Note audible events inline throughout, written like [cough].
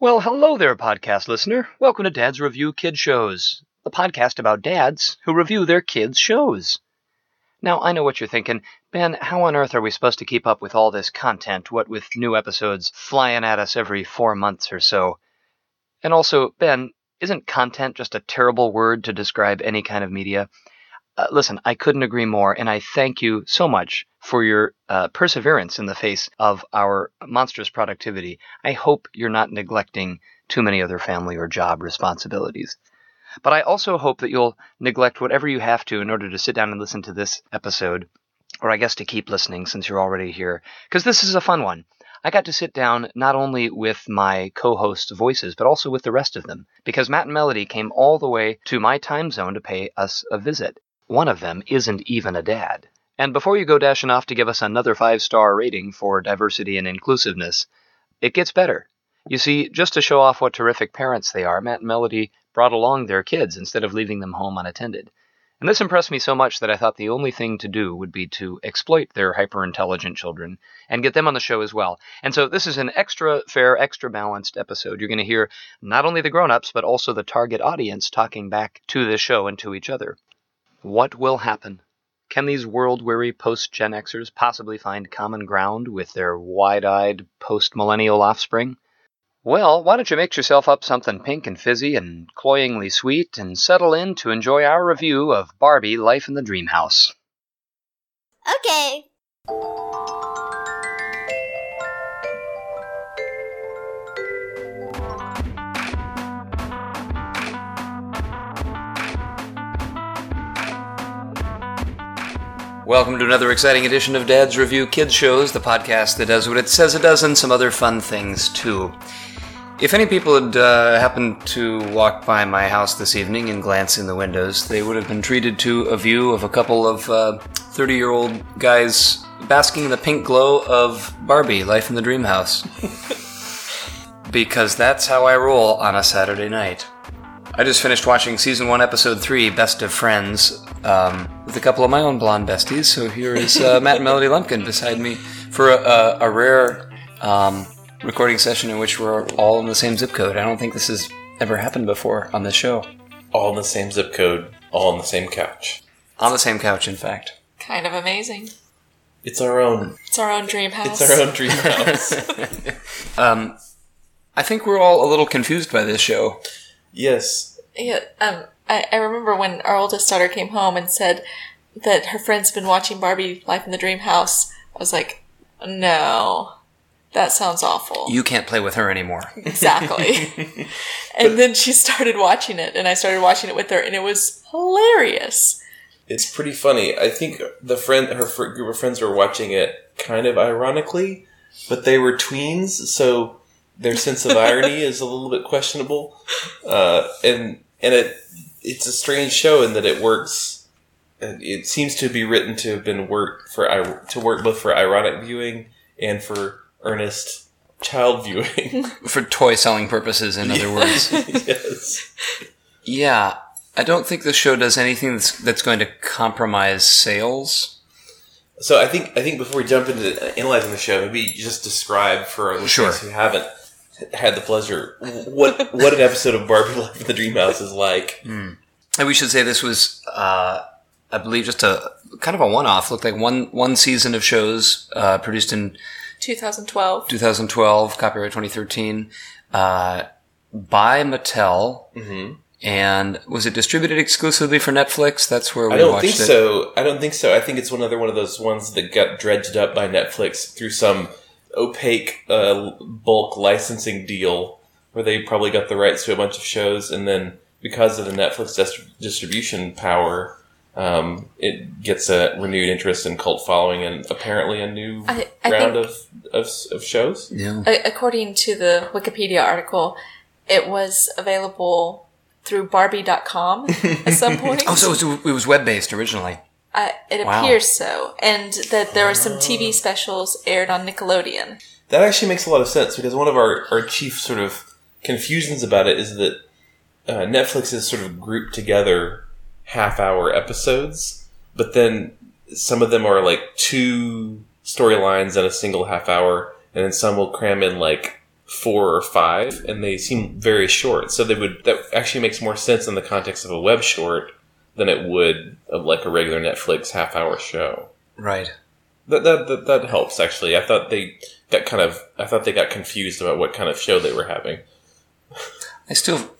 Well, hello there, podcast listener. Welcome to Dad's Review Kid Shows, the podcast about dads who review their kids' shows. Now, I know what you're thinking. Ben, how on earth are we supposed to keep up with all this content, what with new episodes flying at us every four months or so? And also, Ben, isn't content just a terrible word to describe any kind of media? Uh, listen, I couldn't agree more, and I thank you so much for your uh, perseverance in the face of our monstrous productivity. I hope you're not neglecting too many other family or job responsibilities. But I also hope that you'll neglect whatever you have to in order to sit down and listen to this episode, or I guess to keep listening since you're already here, because this is a fun one. I got to sit down not only with my co hosts' voices, but also with the rest of them, because Matt and Melody came all the way to my time zone to pay us a visit. One of them isn't even a dad. And before you go dashing off to give us another five star rating for diversity and inclusiveness, it gets better. You see, just to show off what terrific parents they are, Matt and Melody brought along their kids instead of leaving them home unattended. And this impressed me so much that I thought the only thing to do would be to exploit their hyper intelligent children and get them on the show as well. And so this is an extra fair, extra balanced episode. You're going to hear not only the grown ups, but also the target audience talking back to the show and to each other. What will happen? Can these world weary post Gen Xers possibly find common ground with their wide eyed post millennial offspring? Well, why don't you mix yourself up something pink and fizzy and cloyingly sweet and settle in to enjoy our review of Barbie Life in the Dream House? Okay. Welcome to another exciting edition of Dad's Review Kids Shows, the podcast that does what it says it does and some other fun things too. If any people had uh, happened to walk by my house this evening and glance in the windows, they would have been treated to a view of a couple of 30 uh, year old guys basking in the pink glow of Barbie, Life in the Dream House. [laughs] because that's how I roll on a Saturday night. I just finished watching season one, episode three, Best of Friends, um, with a couple of my own blonde besties. So here is uh, Matt and Melody Lumpkin beside me for a, a, a rare um, recording session in which we're all in the same zip code. I don't think this has ever happened before on this show. All in the same zip code, all on the same couch. On the same couch, in fact. Kind of amazing. It's our own. It's our own dream house. It's our own dream [laughs] house. um, I think we're all a little confused by this show. Yes. Yeah. Um. I, I remember when our oldest daughter came home and said that her friend's been watching Barbie Life in the Dream House. I was like, no, that sounds awful. You can't play with her anymore. Exactly. [laughs] [laughs] and then she started watching it, and I started watching it with her, and it was hilarious. It's pretty funny. I think the friend, her fr- group of friends were watching it kind of ironically, but they were tweens, so their sense of irony is a little bit questionable. Uh, and and it it's a strange show in that it works. It seems to be written to have been work for to work both for ironic viewing and for earnest child viewing. [laughs] for toy selling purposes, in other words. [laughs] yes. Yeah, I don't think the show does anything that's, that's going to compromise sales. So I think I think before we jump into analyzing the show, maybe just describe for our listeners Sure. who haven't had the pleasure what what an episode of Barbie Life in the Dream House is like. And we should say this was, uh, I believe, just a kind of a one-off. Looked like one one season of shows uh, produced in 2012. 2012, copyright 2013, uh, by Mattel. Mm-hmm. And was it distributed exclusively for Netflix? That's where we I don't watched think it. so. I don't think so. I think it's another one of those ones that got dredged up by Netflix through some opaque uh, bulk licensing deal where they probably got the rights to a bunch of shows, and then because of the Netflix dis- distribution power, um, it gets a renewed interest and cult following, and apparently a new I- I round of, of of shows. Yeah. A- According to the Wikipedia article, it was available through Barbie.com at some [laughs] point. Oh, so it was, it was web-based originally. Uh, it Wow. appears so, and that there were some TV specials aired on Nickelodeon. That actually makes a lot of sense because one of our, our chief sort of confusions about it is that uh, Netflix has sort of grouped together half hour episodes, but then some of them are like two storylines in a single half hour, and then some will cram in like four or five, and they seem very short. So they would that actually makes more sense in the context of a web short than it would of like a regular Netflix half hour show. Right. That, that that that helps actually. I thought they got kind of I thought they got confused about what kind of show they were having. I still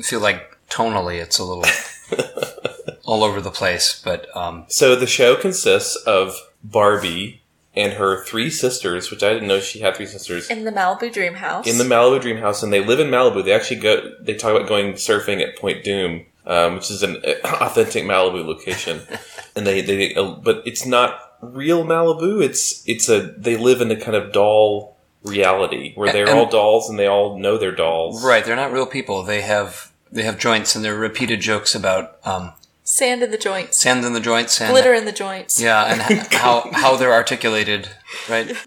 feel like tonally it's a little [laughs] all over the place, but um, So the show consists of Barbie and her three sisters, which I didn't know she had three sisters. In the Malibu Dream House. in the Malibu Dream House, and they live in Malibu. They actually go. They talk about going surfing at Point Dume, um, which is an uh, [coughs] authentic Malibu location. [laughs] and they they, uh, but it's not real Malibu. It's it's a they live in a kind of doll reality where they're And- all dolls and they all know they're dolls. right, they're not real people. They have they have joints, and they're repeated jokes about um, Sand in the joints. sand in the joints and Glitter in the joints. Yeah, and [laughs] how how they're articulated, right? [laughs]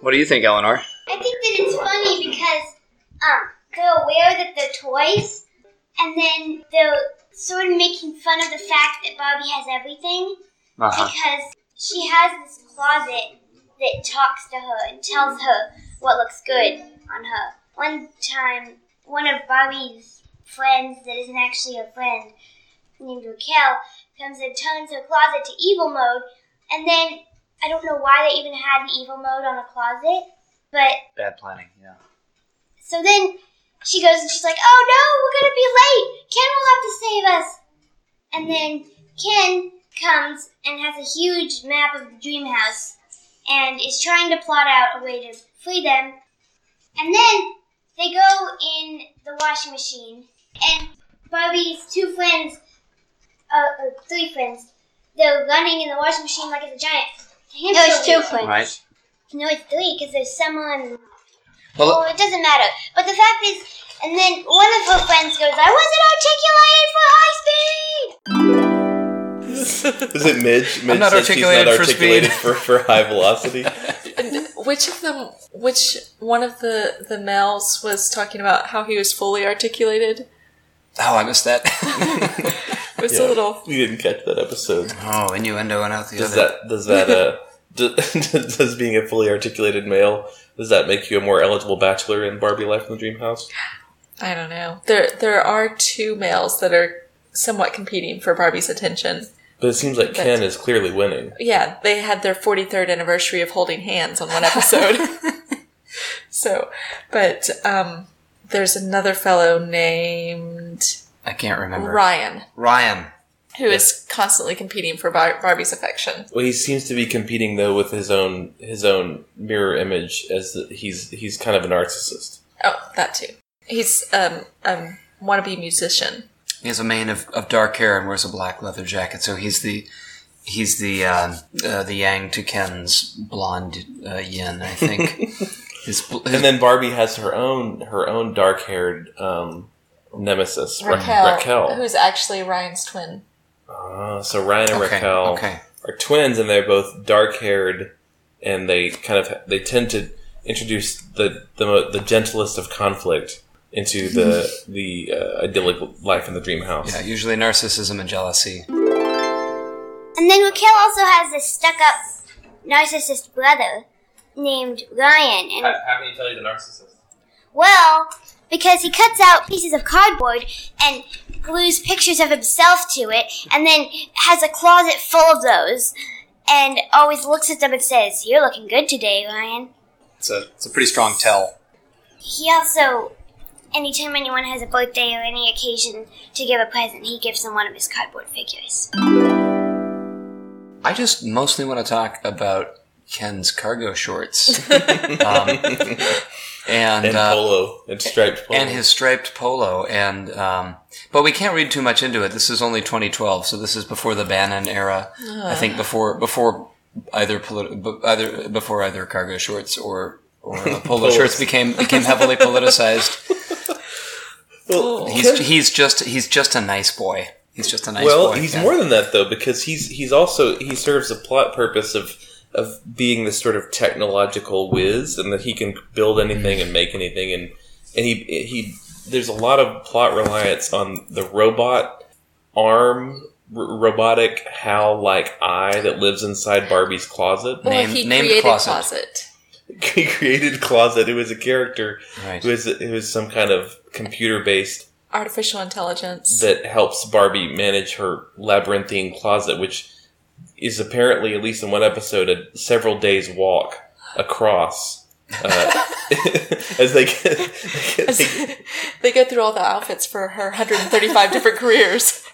What do you think, Eleanor? I think that it's funny because um they're aware that they're toys, and then they're sort of making fun of the fact that Barbie has everything Uh-huh. because she has this closet that talks to her and tells her what looks good on her. One time, one of Barbie's friends that isn't actually a friend, named Raquel, comes and turns her closet to evil mode, and then I don't know why they even had an evil mode on a closet, but Bad planning. Yeah. so then she goes and she's like, "Oh no, we're gonna be late. Ken will have to save us." And then Ken comes and has a huge map of the dream house and is trying to plot out a way to free them. And then they go in the washing machine, and Barbie's two friends, uh, uh three friends, they're running in the washing machine like it's a giant. No, it's two friends. Right. No, it's three because there's someone Well, well, it doesn't matter. But the fact is, and then one of her friends goes, I wasn't articulated for high speed! Is it Midge? Midge not says she's articulated not for articulated speed. for, for high velocity. And [laughs] which of them, which one of the, the males was talking about how he was fully articulated? oh, I missed that. [laughs] It was Yeah. a little. We didn't catch that episode. oh, innuendo and out the Does other. that does that uh [laughs] does, does being a fully articulated male does that make you a more eligible bachelor in Barbie Life in the Dream House? I don't know. There there are two males that are somewhat competing for Barbie's attention. But it seems like Ken is clearly winning. Yeah, they had their 43rd anniversary of holding hands on one episode. [laughs] so, but um, there's another fellow named I can't remember. Ryan Ryan. Who is constantly competing for Bar- Barbie's affection. Well, he seems to be competing though with his own his own mirror image as the, he's he's kind of a narcissist. Oh, that too. He's um um wannabe musician. He has a mane of, of dark hair and wears a black leather jacket, so he's the he's the uh, uh, the Yang to Ken's blonde uh, yin, I think. [laughs] his, bl- his, And then Barbie has her own her own dark haired um, nemesis Ra- Raquel, Raquel. who's actually Ryan's twin. Ah, so Ryan and okay, Raquel okay. are twins, and they're both dark haired, and they kind of they tend to introduce the the, the gentlest of conflict into the [laughs] the uh, idyllic life in the dream house. Yeah, usually narcissism and jealousy. And then Raquel also has this stuck up narcissist brother named Ryan. And How can you tell you the narcissist? well, because he cuts out pieces of cardboard and glues pictures of himself to it, and then has a closet full of those, and always looks at them and says, You're looking good today, Ryan. It's a it's a pretty strong tell. He also, anytime anyone has a birthday or any occasion to give a present, he gives them one of his cardboard figures. I just mostly want to talk about Ken's cargo shorts. [laughs] um, and And uh, polo. And striped polo. and his striped polo. And um, but we can't read too much into it. This is only 2012 so this is before the bannon era. I think before before either politi- bu- either before either cargo shorts or or uh, polo Polos. shorts became became heavily politicized. [laughs] Well, he's Ken- he's just he's just a nice boy. He's just a nice well, boy. he's Ken. more than that though because he's he's also he serves a plot purpose of of being this sort of technological whiz and that he can build anything and make anything and and he he there's a lot of plot reliance on the robot arm r- robotic Hal like eye that lives inside Barbie's closet. Well, Name- he named created closet. closet. [laughs] he created Closet, who was a character Right. who is who is some kind of computer based Artificial intelligence. that helps Barbie manage her labyrinthine closet, which is apparently, at least in one episode, a several days walk across. Uh, [laughs] as they get, they get- they- they go through all the outfits for her 135 different careers.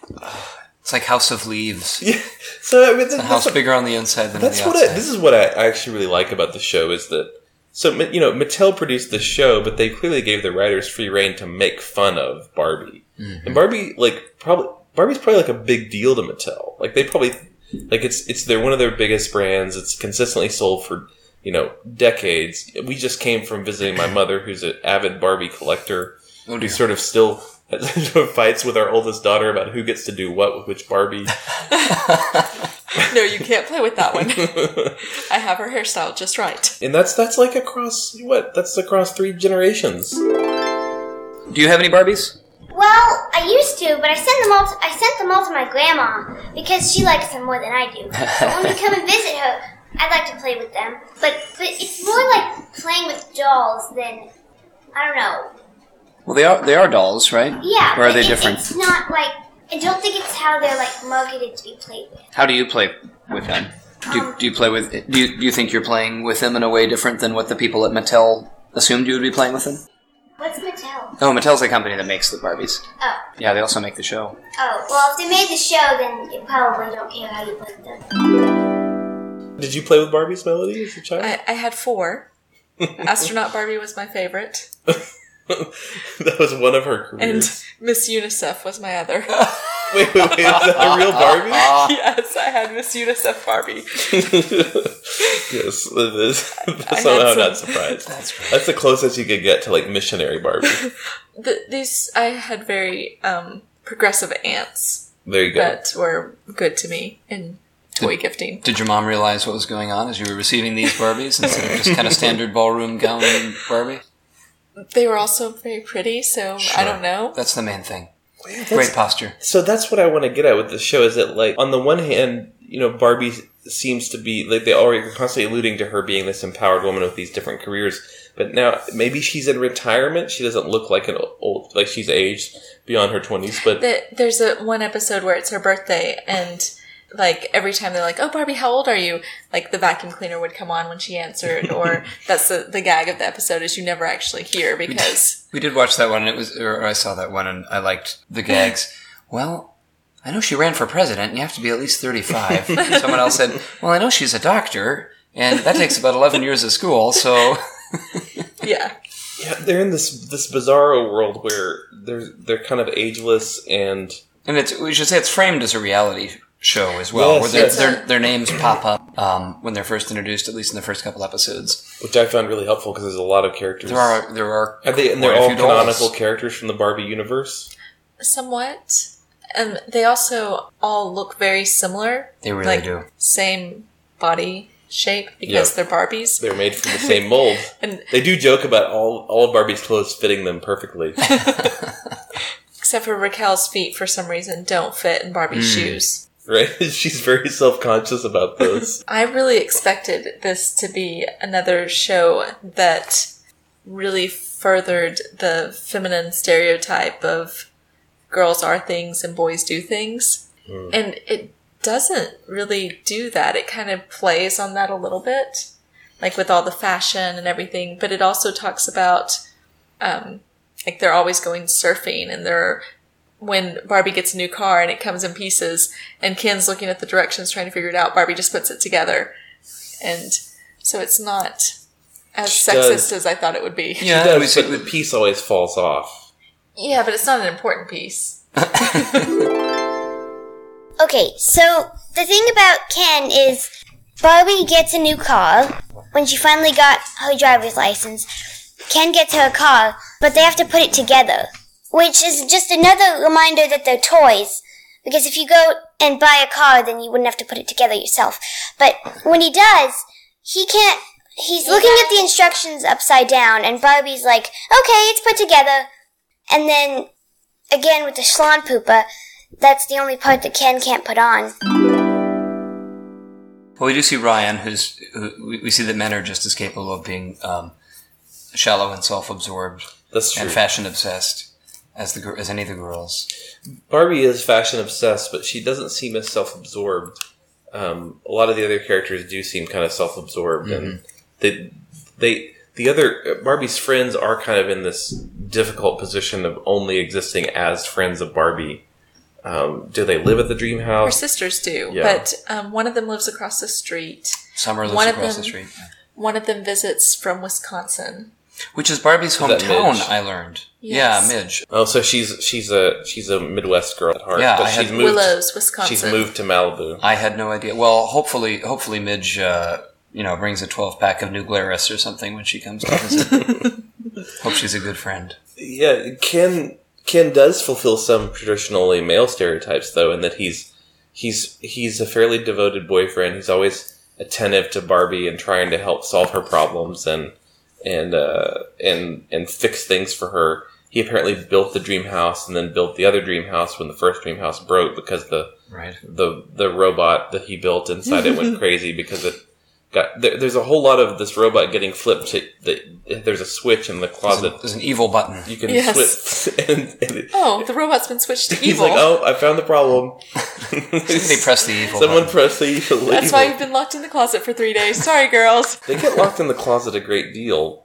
It's like House of Leaves. [laughs] yeah. So I mean, A house what, bigger on the inside than that's on the what I, this is what I actually really like about the show is that. So you know, Mattel produced the show, but they clearly gave the writers free reign to make fun of Barbie, and Barbie like probably Barbie's probably like a big deal to Mattel. Like they probably like it's it's they're one of their biggest brands. It's consistently sold for you know decades. We just came from visiting my mother, who's an avid Barbie collector, oh who sort of still [laughs] fights with our oldest daughter about who gets to do what with which Barbie. [laughs] [laughs] No, you can't play with that one. I have her hairstyle just right. and that's that's like across what? That's across three generations. Do you have any Barbies? Well, I used to, but I sent them all. To, I sent them all to my grandma because she likes them more than I do. So when we come and visit her, I'd like to play with them. But but it's more like playing with dolls than I don't know. Well, they are they are dolls, right? Yeah, Or are they it- different? It's not like I don't think it's how they're like marketed to be played with. How do you play with them? Do you, um, do you play with? Do you, do you think you're playing with them in a way different than what the people at Mattel assumed you would be playing with them? What's Mattel? Oh, Mattel's the company that makes the Barbies. Oh, Yeah, they also make the show. oh. Well, if they made the show, then you probably don't care how you play with them. Did you play with Barbie's Melody as a child? I, I had four. [laughs] Astronaut Barbie was my favorite, [laughs] [laughs] that was one of her and. Miss UNICEF was my other. [laughs] wait, wait, wait, is that a real Barbie? [laughs] yes, I had Miss UNICEF Barbie. yes, it is. I somehow had not surprised. That's great. That's the closest you could get to like missionary Barbie. The, these I had very um, progressive aunts There you go. that were good to me in toy gifting. Did your mom realize what was going on as you were receiving these Barbies instead of just kind of standard ballroom gown Barbie? They were also very pretty, so I don't know. That's the main thing. That's- Great posture. So that's what I want to get at with the show is that like on the one hand, you know, Barbie seems to be like they already are constantly alluding to her being this empowered woman with these different careers. But now maybe she's in retirement. She doesn't look like an old like she's aged beyond her twenties. But The, there's a one episode where it's her birthday, and like every time they're like, "Oh, Barbie, how old are you?" Like the vacuum cleaner would come on when she answered, or [laughs] that's the the gag of the episode is you never actually hear because We did watch that one, and it was, or I saw that one, and I liked the gags. Well, I know she ran for president, and you have to be at least 35. [laughs] Someone else said, Well, I know she's a doctor, and that takes about 11 years of school, so. [laughs] yeah, yeah, they're in this this bizarro world where they're they're kind of ageless and And it's, we should say it's framed as a reality show as well, Yes, where their, yes. their, their names pop up um, when they're first introduced, at least in the first couple episodes. which I found really helpful because there's a lot of characters. There are, there are. Are they, and they're all few dolls. canonical characters from the Barbie universe. somewhat. And they also all look very similar. They really like, do. Same body shape because Yeah. they're Barbies. They're made from the same mold. [laughs] And They do joke about all all of Barbie's clothes fitting them perfectly. [laughs] except for Raquel's feet, for some reason, don't fit in Barbie's shoes. Right? [laughs] She's very self conscious about those. [laughs] I really expected this to be another show that really furthered the feminine stereotype of girls are things and boys do things. And it doesn't really do that. It kind of plays on that a little bit, like with all the fashion and everything, but it also talks about, um, like they're always going surfing and they're, when Barbie gets a new car and it comes in pieces and Ken's looking at the directions trying to figure it out, Barbie just puts it together. And so it's not as She sexist does. as I thought it would be. Yeah, Yeah, we but the piece always falls off. Yeah, but it's not an important piece. [laughs] Okay, so the thing about Ken is Barbie gets a new car when she finally got her driver's license. Ken gets her a car, but they have to put it together, which is just another reminder that they're toys. Because if you go and buy a car, then you wouldn't have to put it together yourself. But when he does, he can't. He's looking at the instructions upside down, and Barbie's like, "Okay, it's put together." And then again with the Schlon Poopa, that's the only part that Ken can't put on. Well, we do see Ryan, who's who, we, we see that men are just as capable of being um, shallow and self-absorbed and fashion obsessed as the gir- as any of the girls. Barbie is fashion obsessed, but she doesn't seem as self absorbed. Um, a lot of the other characters do seem kind of self absorbed, and they they the other Barbie's friends are kind of in this difficult position of only existing as friends of Barbie. Um, do they live at the dream house? Her sisters do, Yeah. but um, one of them lives across the street. Summer lives One of across the them- street, One of them visits from Wisconsin. Which is Barbie's hometown. Midge? I learned. Yes. Yeah, Midge. Oh, so she's she's a she's a Midwest girl at heart, Yeah, but I she's had- moved. Willows, Wisconsin. She's moved to Malibu. I had no idea. Well, hopefully, hopefully Midge, uh, you know, brings a twelve pack of New Glarus or something when she comes to visit. [laughs] Hope she's a good friend. Yeah, Ken Ken does fulfill some traditionally male stereotypes though, in that he's he's he's a fairly devoted boyfriend. He's always attentive to Barbie and trying to help solve her problems and and uh, and and fix things for her. He apparently built the dream house and then built the other dream house when the first dream house broke because the Right. the the robot that he built inside it went [laughs] crazy because it got there, there's a whole lot of this robot getting flipped. To, that there's a switch in the There's, closet there's an evil button. you can Yes. flip [laughs] and, and it, Oh, the robot's been switched to evil. he's like, oh, I found the problem. [laughs] They press the evil. Someone button. press the evil. That's evil. why you've been locked in the closet for three days. Sorry, girls. [laughs] they get locked in the closet a great deal.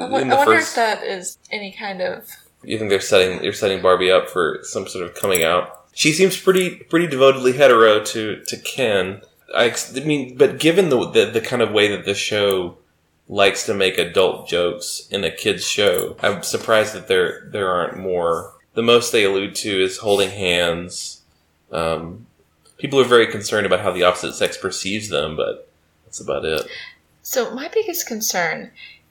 I wo- in I the wonder first, if that is any kind of. you think they're setting they're setting Barbie up for some sort of coming out. She seems pretty pretty devotedly hetero to to Ken. I, ex- I mean, but given the, the the kind of way that the show likes to make adult jokes in a kids show, I'm surprised that there there aren't more. The most they allude to is holding hands. Um, people are very concerned about how the opposite sex perceives them, but that's about it. So my biggest concern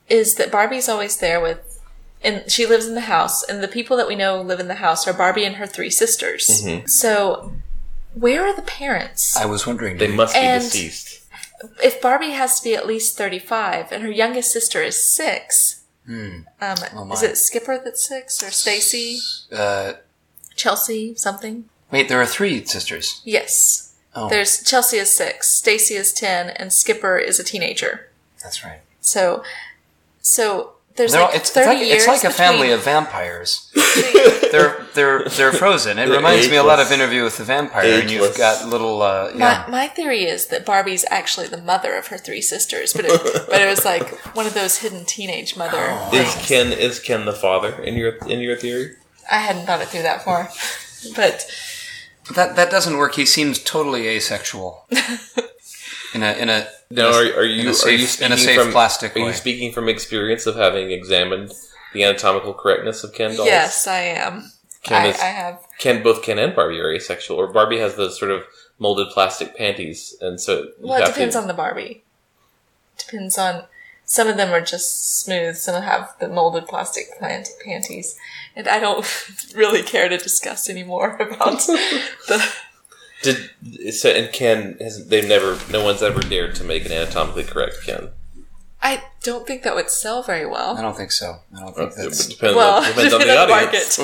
is that Barbie's always there with, and she lives in the house, and the people that we know live in the house are Barbie and her three sisters. Mhm. So where are the parents? I was wondering. They must be And- deceased. if Barbie has to be at least 35 and her youngest sister is six, Hmm. um, Oh, is it Skipper that's six or Stacy? Uh, Chelsea, something? Wait, there are three sisters. Yes. Oh, There's Chelsea is six, Stacy is 10, and Skipper is a teenager. that's right. So, so there's They're all- like it's, 30 it's like, years it's like a family of vampires. [laughs] they're they're they're frozen. It They're reminds me a lot of ageless. Interview with the Vampire, and you've Ageless. got little uh, My, yeah. my theory is that Barbie's actually the mother of her three sisters, but it, [laughs] but it was like one of those hidden teenage mother Oh. Is things. Ken is Ken the father in your in your theory? I hadn't thought it through that far, [laughs] but That that doesn't work. He seems totally asexual. [laughs] in a in a No, in a- are, are you in a are you in speaking a safe from plastic Are way? you speaking from experience of having examined the anatomical correctness of Ken dolls? yes, I am. Ken I, is I have. Ken both Ken and Barbie are asexual, or Barbie has those sort of molded plastic panties, and so Well, it depends to, on the Barbie. Depends on. Some of them are just smooth. Some have the molded plastic plant panties, and I don't [laughs] really care to discuss anymore [laughs] about [laughs] the. Did so and Ken has they've never no one's ever dared to make an anatomically correct Ken. I don't think that would sell very well. I don't think so. I don't think It that's. depends, Well, on, depends on the on audience.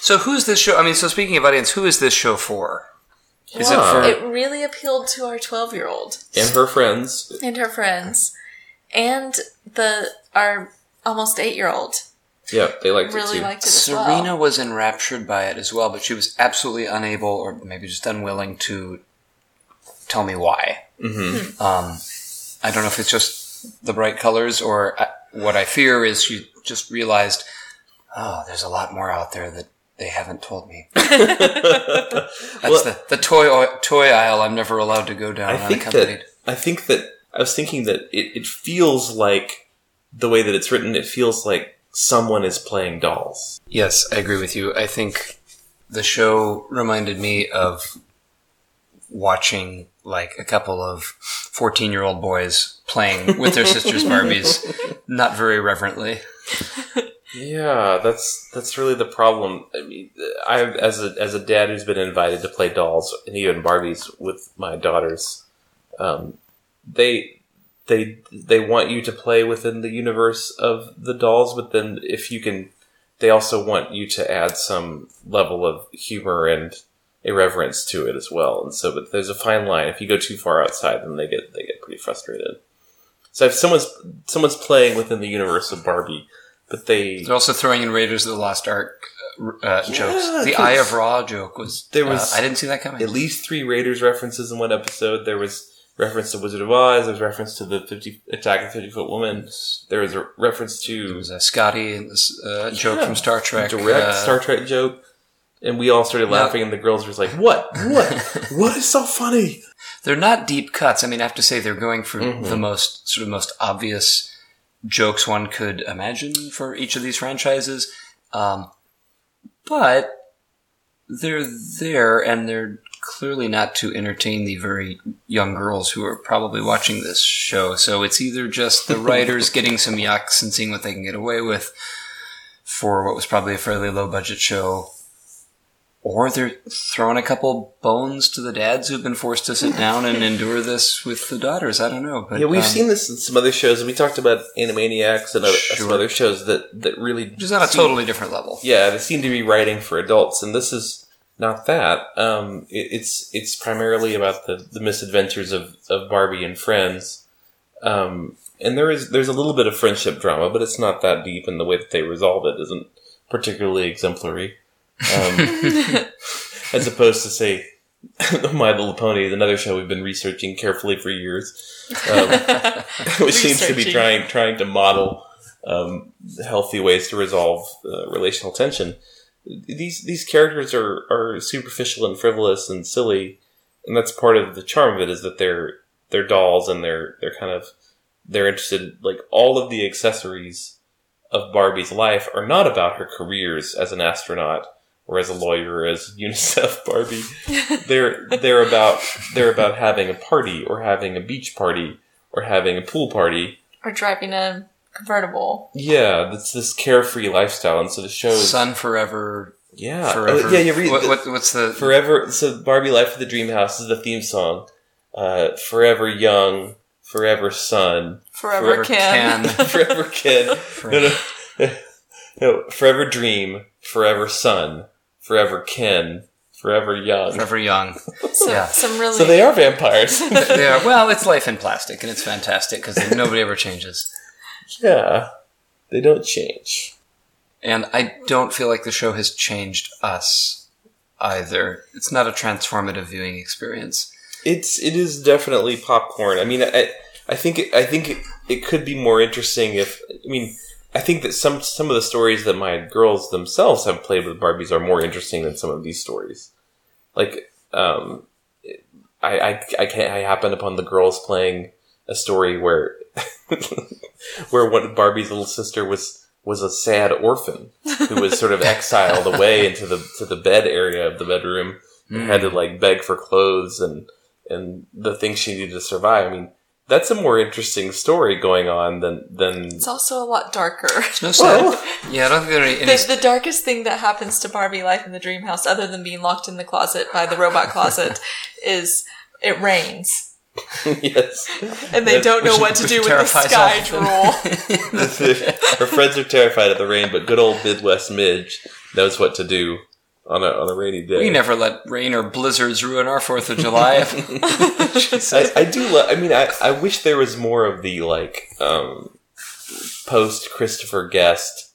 So who's this show? I mean, so speaking of audience, who is this show for? Is Wow. it for? It really appealed to our twelve-year-old and her friends. and her friends, and the our almost eight-year-old Yeah, they liked really it too. liked it as Serena well. was enraptured by it as well, but she was absolutely unable, or maybe just unwilling, to tell me why. hmm Um, I don't know if it's just the bright colors, or I, what I fear is she just realized, oh, there's a lot more out there that they haven't told me. [laughs] That's Well- the, the toy toy aisle I'm never allowed to go down I think unaccompanied. that I think that I was thinking that it, it feels like the way that it's written. It feels like someone is playing dolls. Yes, I agree with you. I think the show reminded me of watching like a couple of 14 year old boys playing with their sisters' [laughs] Barbies, not very reverently. Yeah, that's that's really the problem. I mean, I as a as a dad who's been invited to play dolls and even Barbies with my daughters, um, they they they want you to play within the universe of the dolls, but then if you can, they also want you to add some level of humor and irreverence to it as well. And so, but there's a fine line. If you go too far outside, then they get they get pretty frustrated. So if someone's someone's playing within the universe of Barbie, but they They're also throwing in Raiders of the Lost Ark uh, uh, jokes. The Eye of Ra joke was. There was- uh, I didn't see that coming. at least three Raiders references in one episode. There was reference to Wizard of Oz. There was reference to the fifty Attack of the Fifty Foot Woman. There was a reference There to was a Scotty uh, joke Yeah. from Star Trek. direct uh, Star Trek joke, and we all started laughing. And the girls were like, "What? What? [laughs] what is so funny?" They're not deep cuts. I mean, I have to say they're going for Mhm. the most sort of most obvious jokes one could imagine for each of these franchises. Um, but they're there, and they're clearly not to entertain the very young girls who are probably watching this show. So it's either just the [laughs] writers getting some yucks and seeing what they can get away with for what was probably a fairly low budget show, or they're throwing a couple bones to the dads who've been forced to sit down and endure this with the daughters. I don't know, but yeah, we've um, seen this in some other shows. And we talked about Animaniacs and other, some other shows that that really just on a totally different level. yeah, they seem to be writing for adults, and this is not that. Um, it, it's it's primarily about the, the misadventures of, of Barbie and friends, um, and there is there's a little bit of friendship drama, but it's not that deep, and the way that they resolve it isn't particularly exemplary. Um, [laughs] as opposed to say, [laughs] My Little Pony is another show we've been researching carefully for years, um, [laughs] which seems to be trying trying to model um, healthy ways to resolve uh, relational tension. These these characters are are superficial and frivolous and silly, and that's part of the charm of it is that they're they're dolls and they're they're kind of they're interested like all of the accessories of Barbie's life are not about her careers as an astronaut or as a lawyer or as [laughs] UNICEF Barbie. [laughs] they're they're about they're about having a party or having a beach party or having a pool party. or driving a convertible. Yeah, it's this carefree lifestyle, and so the shows. Sun forever, yeah, forever. Oh, yeah, you read what, the- what, what's the forever. So Barbie Life of the Dream House is the theme song. Uh, forever young, forever sun, Forever, Forever can. can. [laughs] [laughs] forever kid. No, no, [laughs] no. Forever dream, forever sun, forever Ken, forever young. forever young? So, Yeah. Some really. So they are vampires. they are, well, it's life in plastic, and it's fantastic because nobody ever changes. Yeah, they don't change. And I don't feel like the show has changed us either. It's not a transformative viewing experience. It's it is definitely popcorn. I mean, I I think it, I think it, it could be more interesting if I mean I think that some some of the stories that my girls themselves have played with Barbies are more interesting than some of these stories. Like, um, I I I, can't, I happened upon the girls playing a story where [laughs] where one Barbie's little sister was was a sad orphan who was sort of exiled away into the to the bed area of the bedroom and had to hmm. like beg for clothes and and the things she needed to survive. I mean, that's a more interesting story going on than than it's also a lot darker. No sad. yeah, I don't think there are any. any The, the darkest thing that happens to Barbie life in the dream house, other than being locked in the closet by the robot closet, [laughs] is it rains. [laughs] yes. And they That- don't know what to do with the terrifies sky all of them. [laughs] drool. Her friends are terrified of the rain, but good old Midwest Midge knows what to do on a on a rainy day. we never let rain or blizzards ruin our Fourth of July. [laughs] I, I do. Lo- I mean, I, I wish there was more of the like um, post Christopher Guest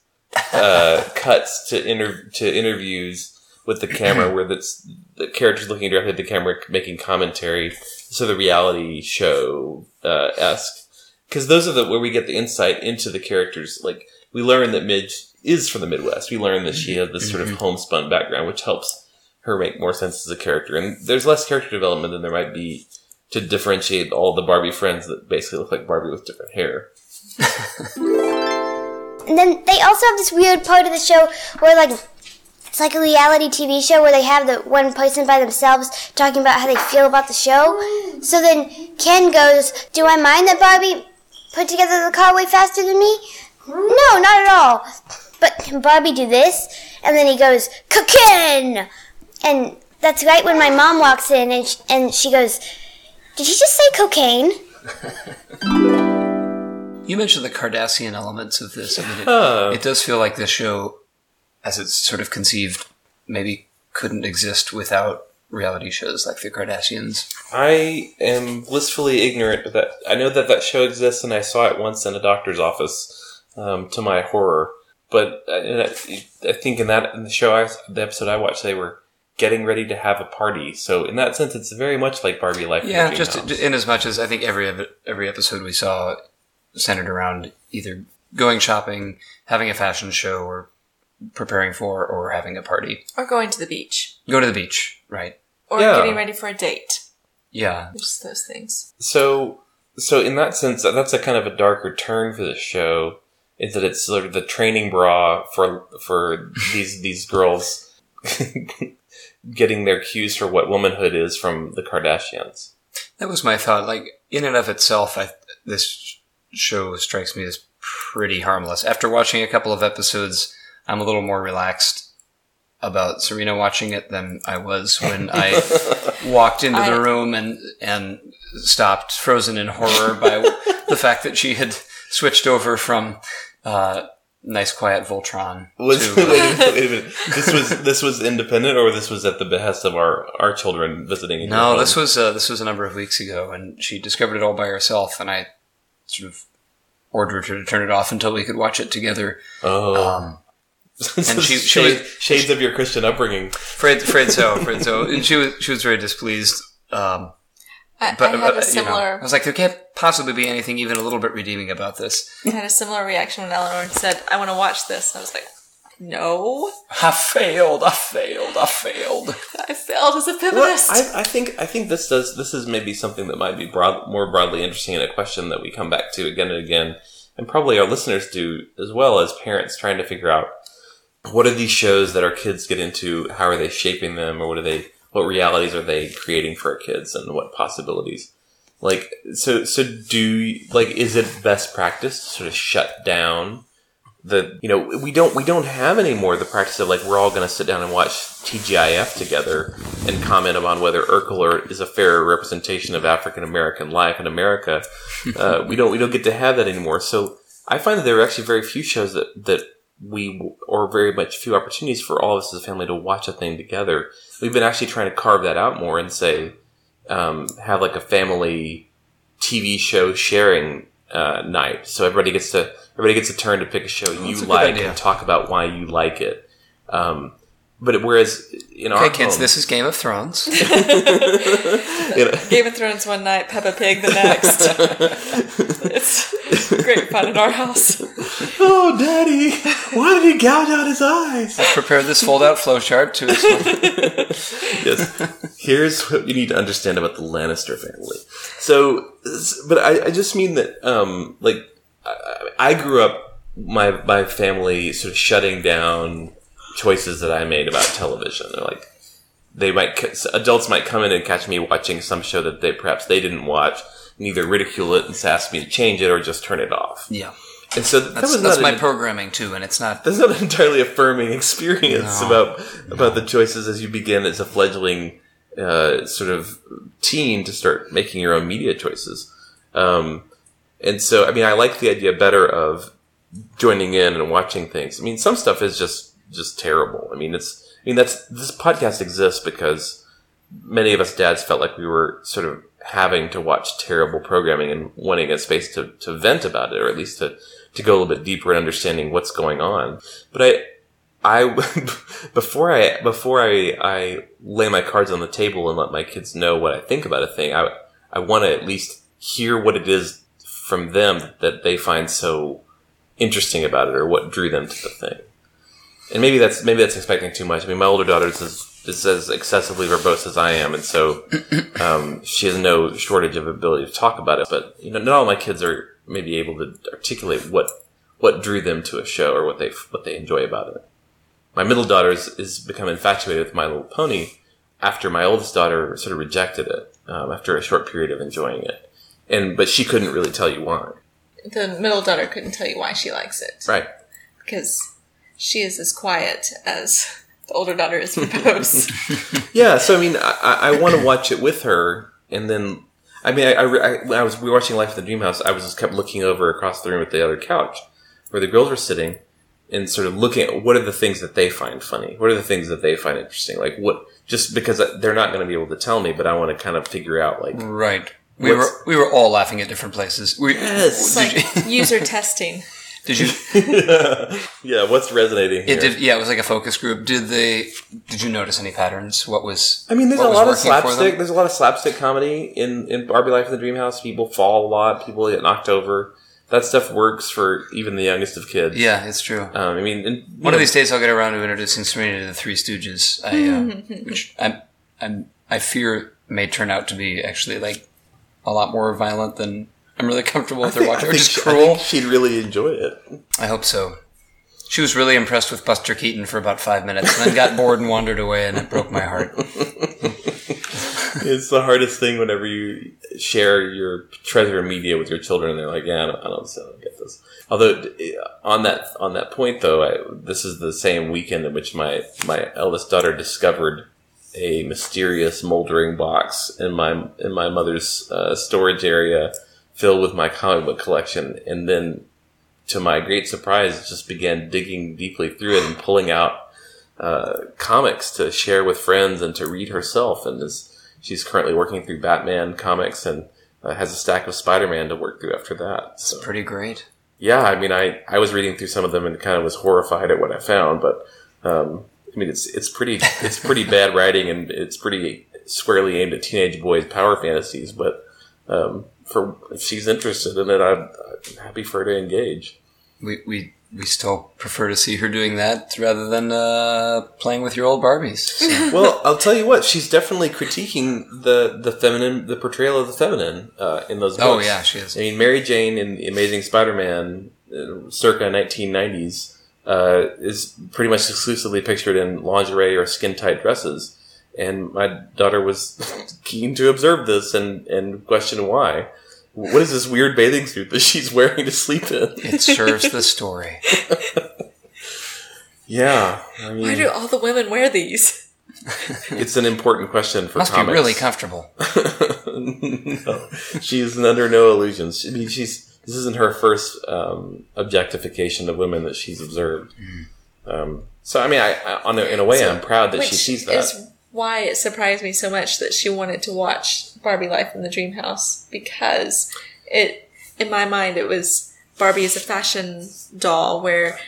uh, cuts to inter- to interviews with the camera, where that's the characters looking directly at the camera, making commentary, so the reality show uh, esque. Because those are the where we get the insight into the characters. Like we learn that Midge is from the Midwest. We learn that she has this sort of homespun background, which helps her make more sense as a character. And there's less character development than there might be to differentiate all the Barbie friends that basically look like Barbie with different hair. [laughs] And then they also have this weird part of the show where like it's like a reality TV show where they have the one person by themselves talking about how they feel about the show. Mm. So then Ken goes, "Do I mind that Barbie put together the car way faster than me?" No, not at all. But can Barbie do this? And then he goes, "Cookin!" And that's right when my mom walks in and sh- and she goes, "Did he just say cocaine?" [laughs] you mentioned the Kardashian elements of this. I mean, it, Oh. it does feel like this show, as it's sort of conceived, maybe couldn't exist without reality shows like the Kardashians. I am blissfully ignorant of that. I know that that show exists, and I saw it once in a doctor's office, um, to my horror. But uh, and I, I think in that in the show, I, the episode I watched, they were getting ready to have a party. So in that sense, it's very much like Barbie Life. Yeah, just in as much as I think every every episode we saw centered around either going shopping, having a fashion show, or preparing for or having a party. Or going to the beach. Go to the beach, right? Or Yeah. getting ready for a date. Yeah, Just those things. So, so in that sense, that's a kind of a darker turn for the show. Is that it's sort of the training bra for for these [laughs] these girls [laughs] getting their cues for what womanhood is from the Kardashians. that was my thought. Like in and of itself, I, this show strikes me as pretty harmless. After watching a couple of episodes, I'm a little more relaxed about Serena watching it than I was when [laughs] I walked into the room and and stopped, frozen in horror by [laughs] the fact that she had switched over from uh, nice, quiet Voltron Was to [laughs] wait, a wait a minute. This was this was independent, or this was at the behest of our our children visiting? No, this was uh, this was a number of weeks ago, and she discovered it all by herself, and I sort of ordered her to turn it off until we could watch it together. oh. Um, [laughs] and she- she Shade- was- shades of your Christian upbringing. Fred, Fred, so [laughs] Fred, so, and she was she was very displeased. Um, I, but I had a you know, similar I was like, there can't possibly be anything even a little bit redeeming about this. I had a similar reaction when Eleanor said, I want to watch this. I was like, No. I failed. I failed. I failed. I failed as a Well, feminist. I, I think I think this does this is maybe something that might be broad, more broadly interesting in a question that we come back to again and again, and probably our listeners do as well as parents trying to figure out what are these shows that our kids get into, how are they shaping them, or what are they, what realities are they creating for our kids, and what possibilities. Like so, so do like is it best practice to sort of shut down the you know we don't we don't have anymore the practice of like we're all going to sit down and watch TGIF together and comment upon whether Urkel is a fair representation of African American life in America. [laughs] Uh, we don't we don't get to have that anymore. So I find that there are actually very few shows that that we or very much few opportunities for all of us as a family to watch a thing together. We've been actually trying to carve that out more and say um, have like a family TV show sharing uh, night, so everybody gets to everybody gets a turn to pick a show you a like and talk about why you like it. Um, but whereas in our Okay, kids, home- this is Game of Thrones. [laughs] [laughs] you know, Game of Thrones one night, Peppa Pig the next. [laughs] it's great fun in our house. Oh, daddy, why did he gouge out his eyes? I prepared this fold-out flowchart to explain. yes. Here's what you need to understand about the Lannister family. So, but I, I just mean that, um, like, I, I grew up, my my family sort of shutting down choices that I made about television. They're like, they might c- adults might come in and catch me watching some show that they perhaps they didn't watch, and either ridicule it and ask me to change it or just turn it off. Yeah, And so that that's, was that's my an- programming too, and it's not. that's not an entirely affirming experience No. about about the choices as you begin as a fledgling uh, sort of teen to start making your own media choices. Um, and so, I mean, I like the idea better of joining in and watching things. I mean, some stuff is just just terrible. I mean, it's I mean that's this podcast exists because many of us dads felt like we were sort of having to watch terrible programming and wanting a space to, to vent about it, or at least to, to go a little bit deeper in understanding what's going on. But I, I, [laughs] before I, before I, I lay my cards on the table and let my kids know what I think about a thing, I, I want to at least hear what it is from them that they find so interesting about it or what drew them to the thing. And maybe that's maybe that's expecting too much. I mean, my older daughter is, is as excessively verbose as I am, and so [coughs] um, she has no shortage of ability to talk about it. But you know, not all my kids are maybe able to articulate what what drew them to a show or what they what they enjoy about it. My middle daughter is, is become infatuated with My Little Pony after my oldest daughter sort of rejected it um, after a short period of enjoying it, and but she couldn't really tell you why. The middle daughter couldn't tell you why she likes it. Right. Because she is as quiet as the older daughter is verbose. [laughs] Yeah, so I mean, I, I want to watch it with her, and then I mean, I, I, I when I was we were watching Life in the Dream House, I was just kept looking over across the room at the other couch where the girls were sitting, and sort of looking at what are the things that they find funny, what are the things that they find interesting, like what just because they're not going to be able to tell me, but I want to kind of figure out like Right. We were we were all laughing at different places. We, Yes. It's like [laughs] user testing. Did you? [laughs] yeah, what's resonating here? It did. Yeah, it was like a focus group. Did they? Did you notice any patterns? What was? I mean, there's a lot of working for them? slapstick. There's a lot of slapstick comedy in in Barbie Life in the Dream House. People fall a lot. People get knocked over. That stuff works for even the youngest of kids. Yeah, it's true. Um, I mean, and, One know, of these days, I'll get around to introducing Serena to the Three Stooges. I, uh, [laughs] which I'm, I'm, I fear may turn out to be actually like a lot more violent than I'm really comfortable with her I watching, think just she- cruel. think she'd really enjoy it. I hope so. She was really impressed with Buster Keaton for about five minutes, and then got bored and wandered away, and it broke my heart. [laughs] It's the hardest thing whenever you share your treasure media with your children, and they're like, "Yeah, I don't, I don't, I don't get this." Although on that on that point, though, I, this is the same weekend in which my my eldest daughter discovered a mysterious moldering box in my in my mother's uh, storage area, filled with my comic book collection, and then, to my great surprise, just began digging deeply through it and pulling out uh, comics to share with friends and to read herself, and is she's currently working through Batman comics and uh, has a stack of Spider-Man to work through after that. So Pretty great. yeah, I mean, I, I was reading through some of them and kind of was horrified at what I found, but um, I mean, it's it's pretty it's pretty [laughs] bad writing and it's pretty squarely aimed at teenage boys' power fantasies. But um, for if she's interested in it, I'm, I'm happy for her to engage. We we we still prefer to see her doing that rather than uh, playing with your old Barbies. So. [laughs] well, I'll tell you what, she's definitely critiquing the the feminine, the portrayal of the feminine uh, in those books. oh yeah, she is. I mean, Mary Jane in The Amazing Spider-Man, uh, circa 1990s, uh, is pretty much exclusively pictured in lingerie or skin-tight dresses. And my daughter was [laughs] keen to observe this and, and question why. What is this weird bathing suit that [laughs] she's wearing to sleep in? It serves the story. [laughs] Yeah, I Why do all the women wear these? it's an important question for Must comics. be really comfortable. no, she's under no illusions. I mean, she's this isn't her first um, objectification of women that she's observed. Um, so, I mean, I, I on a, in a way, So- I'm proud that Which she sees that. is why it surprised me so much that she wanted to watch Barbie Life in the Dream House because it, in my mind, it was Barbie is a fashion doll where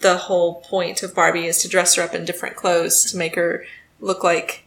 the whole point of Barbie is to dress her up in different clothes to make her look like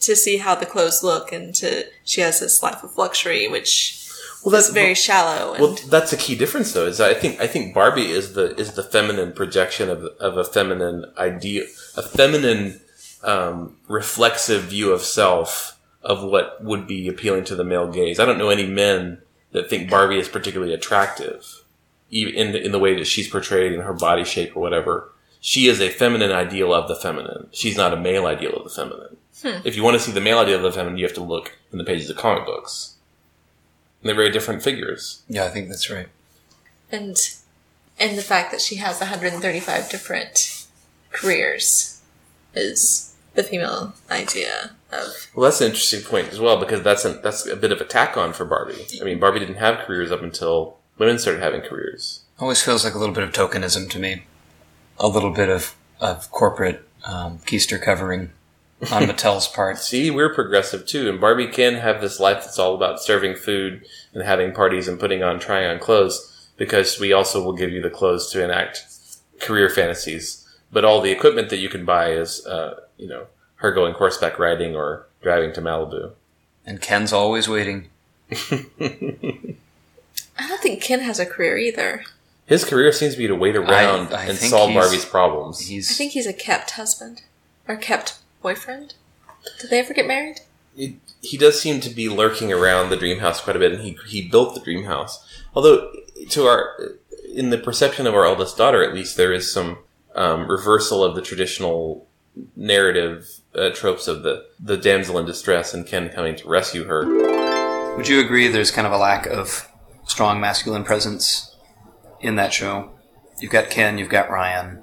to see how the clothes look and to she has this life of luxury which well, is very shallow and well. That's a key difference, though. Is I think I think Barbie is the is the feminine projection of of a feminine idea, a feminine um, reflexive view of self of what would be appealing to the male gaze. I don't know any men that think Barbie is particularly attractive, even in the, in the way that she's portrayed in her body shape or whatever. She is a feminine ideal of the feminine. She's not a male ideal of the feminine. If you want to see the male ideal of the feminine, you have to look in the pages of comic books. And they're very different figures. Yeah, I think that's right. and and the fact that she has 135 different careers is the female idea of Well, that's an interesting point as well because that's a, that's a bit of a tack on for Barbie. I mean, Barbie didn't have careers up until women started having careers. Always feels like a little bit of tokenism to me. A little bit of, of corporate um, keister covering on [laughs] Mattel's part. See, we're progressive too, and Barbie can have this life that's all about serving food and having parties and putting on trying on clothes because we also will give you the clothes to enact career fantasies. But all the equipment that you can buy is, uh, you know, her going horseback riding or driving to Malibu. And Ken's always waiting. I don't think Ken has a career either. His career seems to be to wait around I and solve he's- Barbie's problems. I think he's a kept husband or kept boyfriend. Did they ever get married? it, he does seem to be lurking around the dream house quite a bit, and he he built the dream house. Although, to our in the perception of our eldest daughter, at least, there is some um, reversal of the traditional narrative uh, tropes of the the damsel in distress and Ken coming to rescue her. Would you agree there's kind of a lack of strong masculine presence in that show? You've got Ken, you've got Ryan.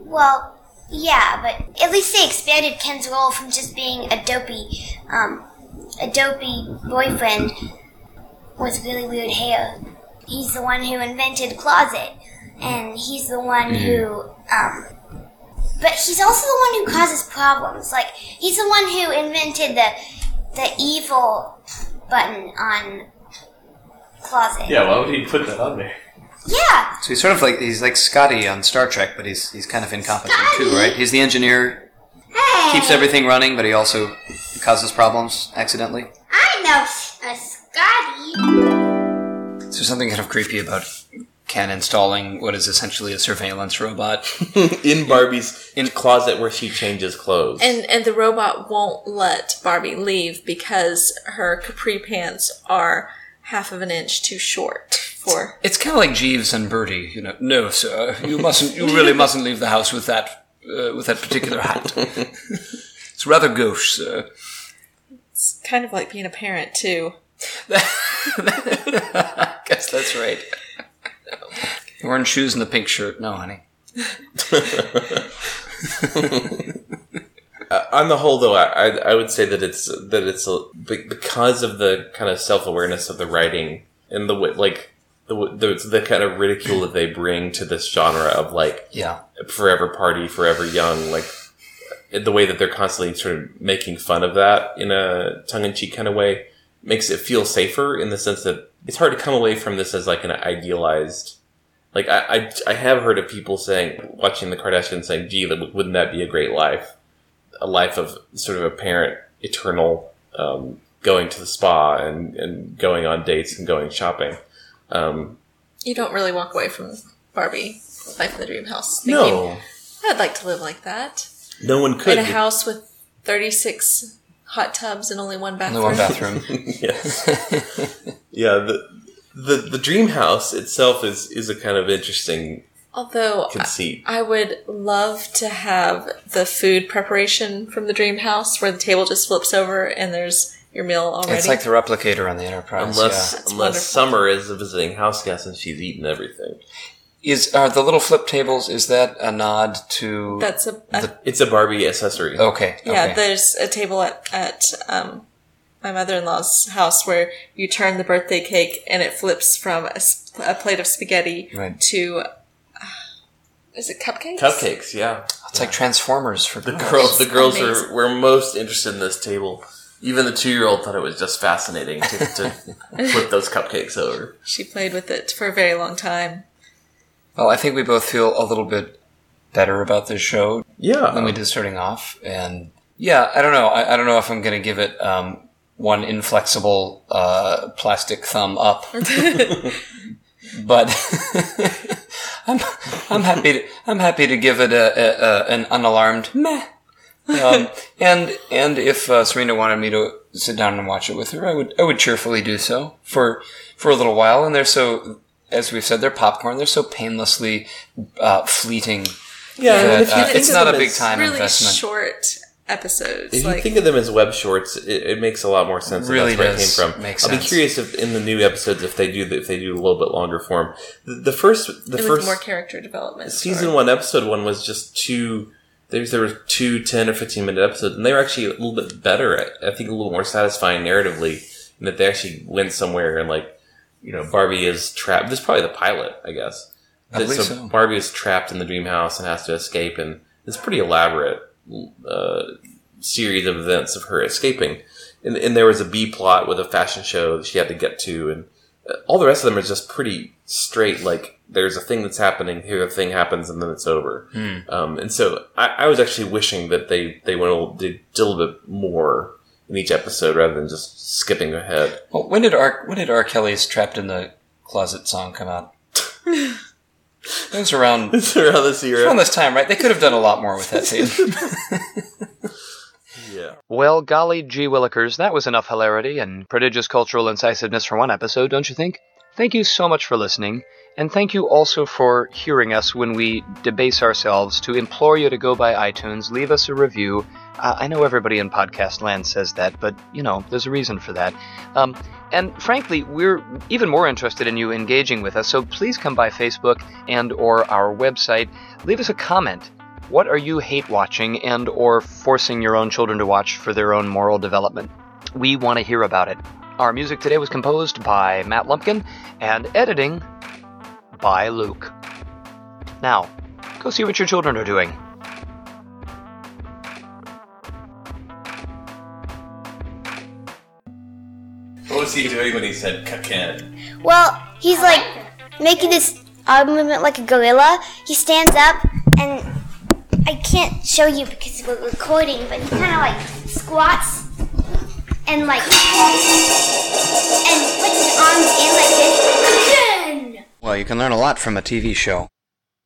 Well, yeah, but at least they expanded Ken's role from just being a dopey, um, a dopey boyfriend with really weird hair. He's the one who invented closet. and he's the one who, um, but he's also the one who causes problems. Like he's the one who invented the the evil button on closet. Yeah, why would he put that on there? Yeah. So he's sort of like he's like Scotty on Star Trek, but he's he's kind of incompetent too, right? He's the engineer, Hey. keeps everything running, but he also causes problems accidentally. I know S- a Scotty. Is there something kind of creepy about Ken installing what is essentially a surveillance robot? [laughs] in Barbie's in closet where she changes clothes. And and the robot won't let Barbie leave because her capri pants are half of an inch too short for It's kind of like Jeeves and Bertie, you know. No, sir, you mustn't. You really [laughs] mustn't leave the house with that uh, with that particular hat. [laughs] it's rather gauche, sir. it's kind of like being a parent too. I guess that's right. Orange shoes and the pink shirt. No, honey. [laughs] Uh, on the whole, though, I, I I would say that it's that it's a, because of the kind of self awareness of the writing and the like the, the the kind of ridicule that they bring to this genre of like Yeah. forever party, forever young, like the way that they're constantly sort of making fun of that in a tongue in cheek kind of way makes it feel safer in the sense that it's hard to come away from this as like an idealized. Like I, I, I have heard of people saying, watching the Kardashians saying, "Gee, wouldn't that be a great life? A life of sort of a parent, eternal, um, going to the spa and and going on dates and going shopping." Um, You don't really walk away from Barbie Life in the Dream House. thinking, no, I'd like to live like that. no one could. In a house with 36 hot tubs and only one bathroom. Only bathroom. one bathroom. [laughs] yes. [laughs] yeah, the, the the dream house itself is is a kind of interesting Although conceit. I would love to have the food preparation from the Dream House where the table just flips over and there's your meal already. it's like the replicator on the Enterprise. Unless yeah. Unless wonderful. Summer is a visiting house guest and she's eaten everything. is are the little flip tables? Is that a nod to? That's a, a It's a Barbie accessory. okay. yeah. okay. There's a table at at um, my mother-in-law's house where you turn the birthday cake and it flips from a plate of spaghetti Right. to uh, is it cupcakes? Cupcakes, yeah. It's like Transformers for The girls. girls, the girls amazing. were, were most interested in this table. Even the two year old thought it was just fascinating to, to [laughs] flip those cupcakes over. She played with it for a very long time. Well, I think we both feel a little bit better about this show Yeah, than we did starting off, and yeah, I don't know. I, I don't know if I'm going to give it um, one inflexible uh, plastic thumb up, [laughs] but [laughs] I'm I'm happy to I'm happy to give it a, a, a an unalarmed meh. Um, and and if uh, Serena wanted me to sit down and watch it with her, I would I would cheerfully do so for for a little while. And they're so, as we've said, they're popcorn. They're so painlessly uh, fleeting. yeah. that, and if you uh, it's not a big time really investment. short episodes. If like you think of them as web shorts, it, it makes a lot more sense. Really that's where does it came from. make I'll be curious if in the new episodes if they do if they do a little bit longer form. The, the first the with first more character development. season or- one episode one was just two. There's there were two 10 or fifteen minute episodes, and they were actually a little bit better. I, I think a little more satisfying narratively, in that they actually went somewhere and like you know Barbie is trapped. This is probably the pilot, I guess. I That- believe so. Barbie is trapped in the dream house and has to escape, and it's pretty elaborate uh, series of events of her escaping. And, and there was a B plot with a fashion show that she had to get to, and uh, all the rest of them are just pretty straight. Like there's a thing that's happening, here a thing happens, and then it's over. Um, and so I, I was actually wishing that they they went a little, did a little bit more in each episode rather than just skipping ahead. Well, when did R when did R Kelly's "Trapped in the Closet" song come out? [laughs] it was around [laughs] Around this around this time, right? They could have done a lot more with that scene. [laughs] yeah. Well, golly gee willikers, that was enough hilarity and prodigious cultural incisiveness for one episode, don't you think? Thank you so much for listening, and thank you also for hearing us when we debase ourselves to implore you to go by iTunes, leave us a review. Uh, I know everybody in podcast land says that, but you know, there's a reason for that. Um, and frankly, we're even more interested in you engaging with us, so please come by Facebook and or our website. Leave us a comment. What are you hate watching and or forcing your own children to watch for their own moral development? We want to hear about it. Our music today was composed by Matt Lumpkin and editing by Luke. Now, go see what your children are doing. What was he doing when he said kaken? Well, he's like making this arm movement like a gorilla. He stands up, and I can't show you because we're recording, but he kind of like squats and like and puts his arms in like this. Well, you can learn a lot from a TV show.